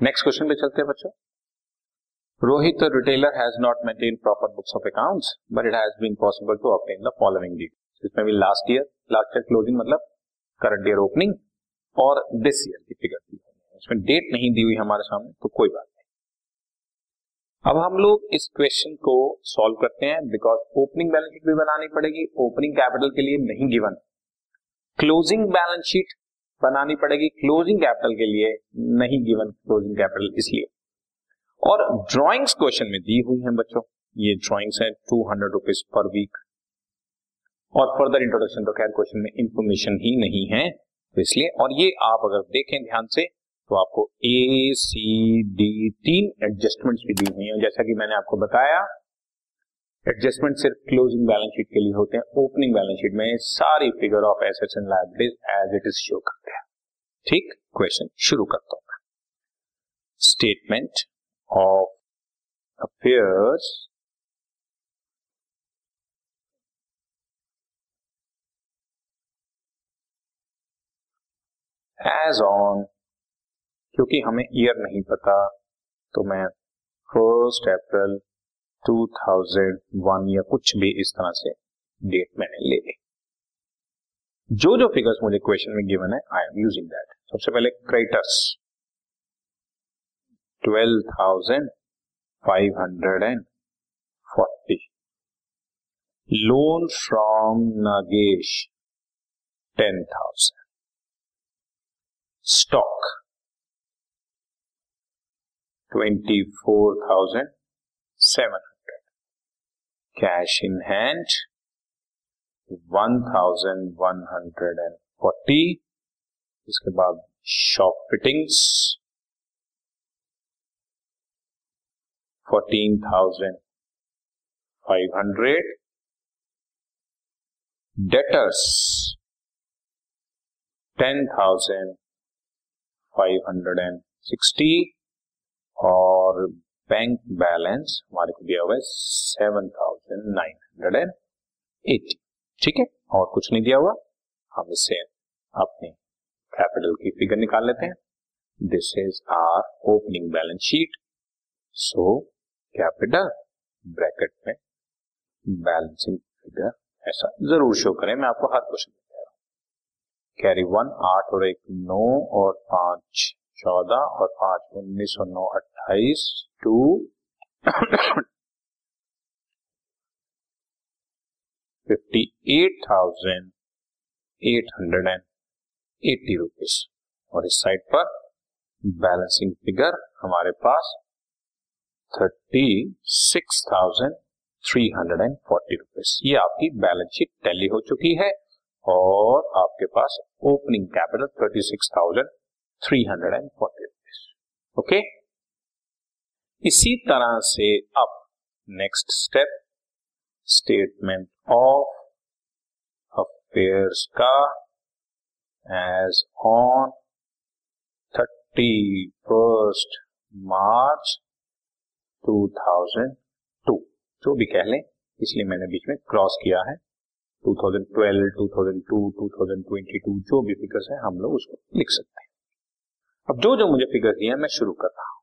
Next question पे चलते हैं बच्चों। Rohit retailer has not maintain proper books of accounts but it has been possible to obtain the following details इसमें भी last year last year closing मतलब current year opening और this year की figure दी इसमें डेट नहीं दी हुई हमारे सामने तो कोई बात नहीं। अब हम लोग इस क्वेश्चन को सॉल्व करते हैं बिकॉज़ ओपनिंग बैलेंस शीट भी बनानी पड़ेगी। ओपनिंग कैपिटल के लिए नहीं गिवन क्लोजिंग बैलेंस शीट बनानी पड़ेगी क्लोजिंग कैपिटल के लिए, नहीं गिवन क्लोजिंग कैपिटल इसलिए। और ड्रॉइंग्स क्वेश्चन में दी हुई हैं बच्चों, ये ड्रॉइंग्स हैं two hundred rupees per week और फर्दर इंट्रोडक्शन तो खैर क्वेश्चन में इंफॉर्मेशन ही नहीं है तो इसलिए, और ये आप अगर देखें ध्यान से तो आपको ए सी डी तीन एडजस्टमेंट्स भी दी हुई हैं। जैसा कि मैंने आपको बताया एडजस्टमेंट सिर्फ़ क्लोजिंग बैलेंस शीट के लिए होते हैं ओपनिंग बैलेंस शीट में सारी figure of assets and liabilities as it is show करते हैं ठीक क्वेश्चन शुरू करता हूँ statement of affairs as on क्योंकि हमें ईयर नहीं पता तो मैं फ़र्स्ट अप्रैल 2001 या कुछ भी इस तरह से डेट मैंने ले ली। जो जो फिगर्स मुझे क्वेश्चन में गिवन है आई एम यूजिंग दैट सबसे पहले creditors twelve thousand five hundred and forty loan from Nagesh ten thousand stock twenty four thousand seven hundred cash in hand one thousand one hundred and forty इसके बाद shop fittings fourteen thousand five hundred debtors ten thousand five hundred and sixty और bank balance हमारे को दिया हुआ है seven thousand nine hundred and eighty ठीक है? और कुछ नहीं दिया हुआ? हम इससे अपनी कैपिटल की फिगर निकाल लेते हैं। This is our opening balance sheet so capital bracket में बैलेंसिंग फिगर ऐसा ज़रूर शो करें। मैं आपको हर क्वेश्चन कैरी वन आठ और एक, नौ और पाँच, चौदह और पाँच, उन्नीस और नौ, अट्ठाईस two fifty eight thousand eight hundred and eighty rupees और इस साइड पर बैलेंसिंग फिगर हमारे पास thirty six thousand three hundred and forty rupees ये आपकी बैलेंस शीट टैली हो चुकी है और आपके पास opening capital thirty six thousand three hundred and forty rupees okay इसी तरह से अब next step statement of affairs का ऑन थर्टी फ़र्स्ट मार्च 2002 जो भी कह लें इसलिए मैंने बीच में क्रॉस किया है। 2012, 2002, 2022 जो भी फिगर्स है हम लोग उसको लिख सकते हैं। अब जो जो मुझे फिगर दिए मैं शुरू कर रहा हूँ।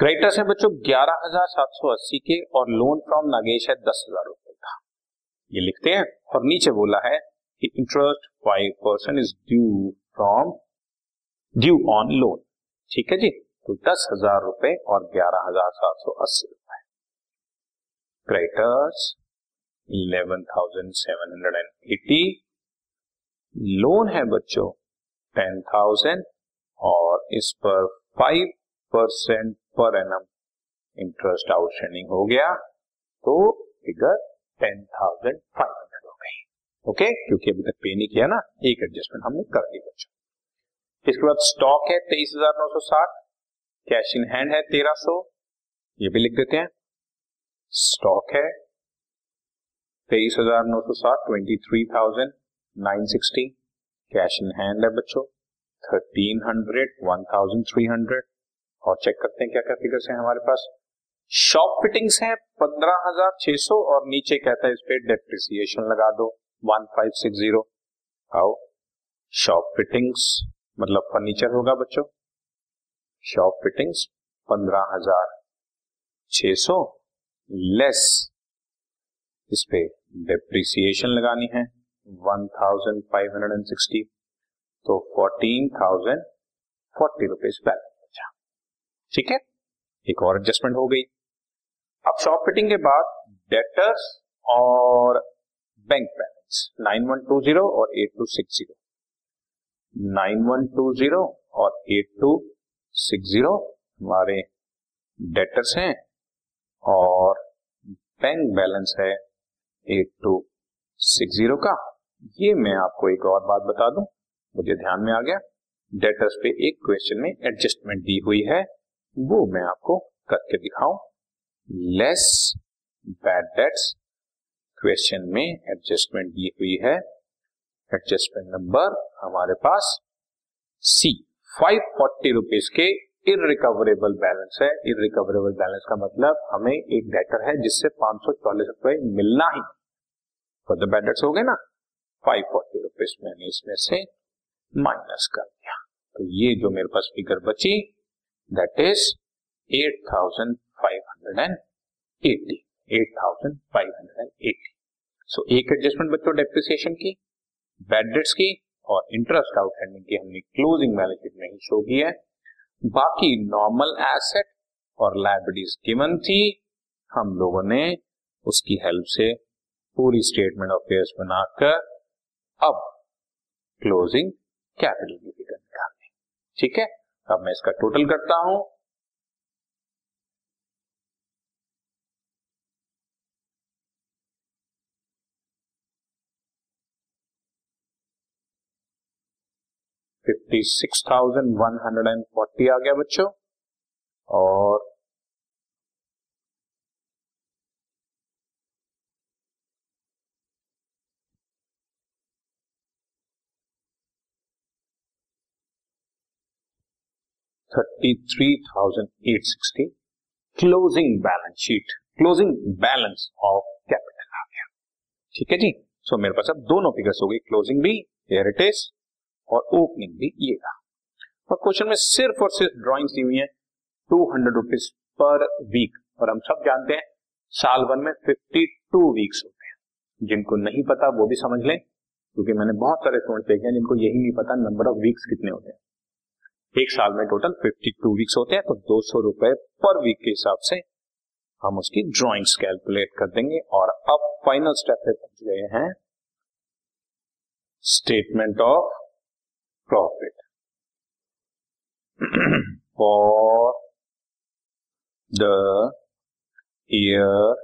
क्रेडिटर्स है बच्चों ग्यारह हज़ार सात सौ अस्सी के और लोन फ्रॉम नागेश है दस हज़ार रुपए का। ये लिखते हैं और नीचे बोला है interest five percent is due from due on loan ठीक है जी? तो दस हज़ार रुपए और ग्यारह हज़ार सात सौ अस्सी रुपए। Creditors eleven thousand seven hundred and eighty loan है बच्चों टेन थाउज़ेंड और इस पर five percent per annum interest outstanding हो गया। तो figure ten thousand five okay क्योंकि अभी तक पे नहीं किया ना, एक एडजस्टमेंट हमने कर दी बच्चों। इसके बाद स्टॉक है तेईस हज़ार नौ सौ साठ कैश इन हैंड है तेरह सौ, ये भी लिख देते हैं। स्टॉक है तेईस हज़ार नौ सौ साठ twenty three thousand nine sixty cash in hand है बच्चों thirteen hundred one thousand three hundred और चेक करते हैं क्या क्या फिगर्स हैं हमारे पास। शॉप फिटिंग्स है पंद्रह हज़ार छह सौ और नीचे कहता है इस पे डेप्रिसिएशन लगा दो। वन फाइव सिक्स ज़ीरो आओ शॉप फिटिंग्स मतलब फर्नीचर होगा बच्चों। शॉप फिटिंग्स पंद्रह हज़ार छ सौ लेस इस पे डेप्रिसिएशन लगानी है one thousand five hundred and sixty तो fourteen thousand forty rupees balance बचा ठीक है? एक और एडजस्टमेंट हो गई। अब शॉप फिटिंग के बाद डेटर्स और bank balance nine one two zero और eight two six zero. Nine one two zero और एट टू सिक्स ज़ीरो हमारे डेटर्स हैं और बैंक बैलेंस है एट टू सिक्स ज़ीरो का। ये मैं आपको एक और बात बता दूँ, मुझे ध्यान में आ गया। डेटर्स पे एक क्वेश्चन में एडजस्टमेंट दी हुई है, वो मैं आपको करके दिखाऊँ। लेस बैड डेट्स क्वेश्चन में एडजस्टमेंट दी हुई है। एडजस्टमेंट नंबर हमारे पास सी फाइव फोर्टी रुपीज़ के इरिकवरेबल बैलेंस है। इरिकवरेबल बैलेंस का मतलब हमें एक डेटर है जिससे पाँच सौ चालीस रुपए मिलना ही। फॉर द बैडर्स हो गए ना? फाइव फोर्टी रुपीज़ मैंने इसमें से माइनस कर दिया। तो ये जो मेरे पास फिगर बची that is eight thousand five hundred and eighty eight thousand five hundred and eighty so एक एडजस्टमेंट बच्चों डेप्रिसिएशन की बैड डेट्स की और इंटरेस्ट आउटस्टैंडिंग की हमने क्लोजिंग बैलेंस शीट में ही शो की है। बाकी नॉर्मल एसेट और लाइबिलिटीज गिवन थी, हम लोगों ने उसकी हेल्प से पूरी स्टेटमेंट ऑफ़ फेयर्स बनाकर अब क्लोजिंग कैपिटल की फिगर निकालनी। ठीक है? अब मैं इसका टोटल करता हूँ। Fifty six thousand one hundred and forty आ गया बच्चों। और thirty three thousand eight sixty closing balance sheet closing balance of capital आ गया। ठीक है जी? सो so, मेरे पास अब दोनों फिगर्स हो गई क्लोजिंग भी इट इज़ और ओपनिंग भी ये रहा और क्वेश्चन में सिर्फ़ और सिर्फ़ ड्रॉइंग्स दी हुई है two hundred rupees per week और हम सब जानते हैं, साल भर में फिफ्टी टू वीक्स होते हैं। जिनको नहीं पता, वो भी समझ लें, क्योंकि मैंने बहुत सारे स्टूडेंट देखे हैं जिनको यही नहीं पता नंबर ऑफ़ वीक्स कितने होते हैं। एक साल में टोटल फिफ्टी टू वीक्स होते हैं तो दो सौ रुपए पर वीक के हिसाब से हम उसकी ड्रॉइंग्स कैलकुलेट कर देंगे। और अब फाइनल स्टेप पे पहुँच गए हैं। Statement of profit. For the year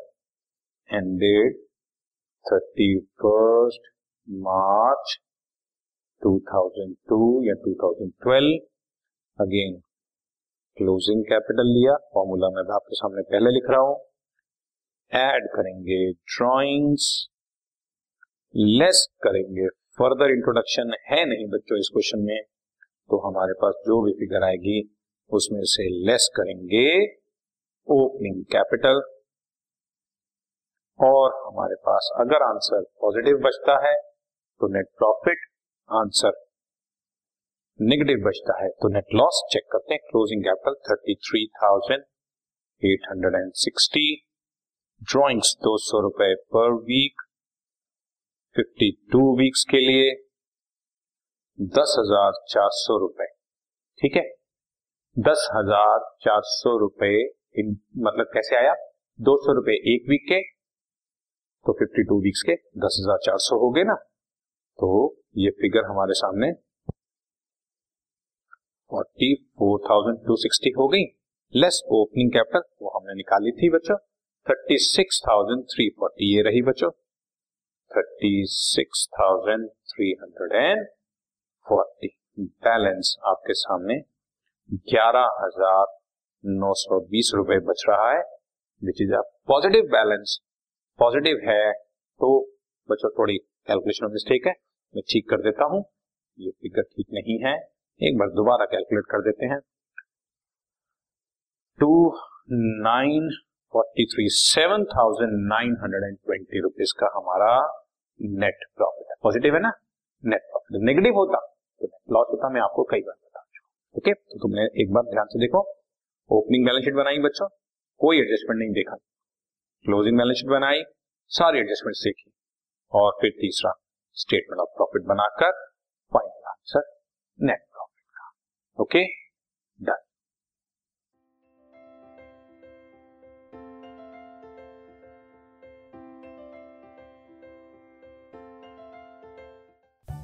ended 31st March 2002 या 2012 अगेन क्लोजिंग कैपिटल लिया फॉर्मूला मैं आपके सामने पहले लिख रहा हूँ। ऐड करेंगे ड्राइंग्स लेस करेंगे फर्दर इंट्रोडक्शन है नहीं बच्चों इस क्वेश्चन में तो हमारे पास जो भी फिगर आएगी, उसमें से लेस करेंगे ओपनिंग कैपिटल और हमारे पास अगर आंसर पॉजिटिव बचता है तो नेट प्रॉफिट आंसर नेगेटिव बचता है तो नेट लॉस चेक करते हैं closing capital thirty three thousand eight hundred and sixty drawings दो सौ रुपए पर वीक फिफ्टी टू वीक्स के लिए दस हज़ार चार सौ रुपए। ठीक है? दस हज़ार चार सौ रुपए मतलब कैसे आया? दो सौ रुपए एक वीक के तो फिफ्टी टू वीक्स के दस हज़ार चार सौ हो गए ना। तो ये फिगर हमारे सामने forty four thousand two sixty हो गई। लेस ओपनिंग कैपिटल वो हमने निकाली थी बच्चों thirty six thousand three forty ये रही बच्चों। Thirty six thousand three hundred and forty balance आपके सामने ग्यारह हज़ार नौ सौ बीस रुपए बच रहा है which is a positive balance positive है तो बच्चों, थोड़ी कैलकुलेशन मिस्टेक है, मैं ठीक कर देता हूँ। ये फिगर ठीक नहीं है। एक बार दोबारा कैलकुलेट कर देते हैं। Two nine forty three seven thousand nine hundred and twenty rupees का हमारा नेट प्रॉफिट है। पॉजिटिव है ना? नेट प्रॉफिट नेगेटिव होता तो नेट लॉस होता, मैं आपको कई बार बता चुका ओके तो तुमने एक बार ध्यान से देखो। ओपनिंग बैलेंस शीट बनाई बच्चों। कोई एडजस्टमेंट नहीं देखा। क्लोजिंग बैलेंस शीट बनाई, सारी एडजस्टमेंट देखी और फिर तीसरा स्टेटमेंट ऑफ़ प्रॉफिट बनाकर फाइनल आंसर नेट प्रॉफिट का। Okay done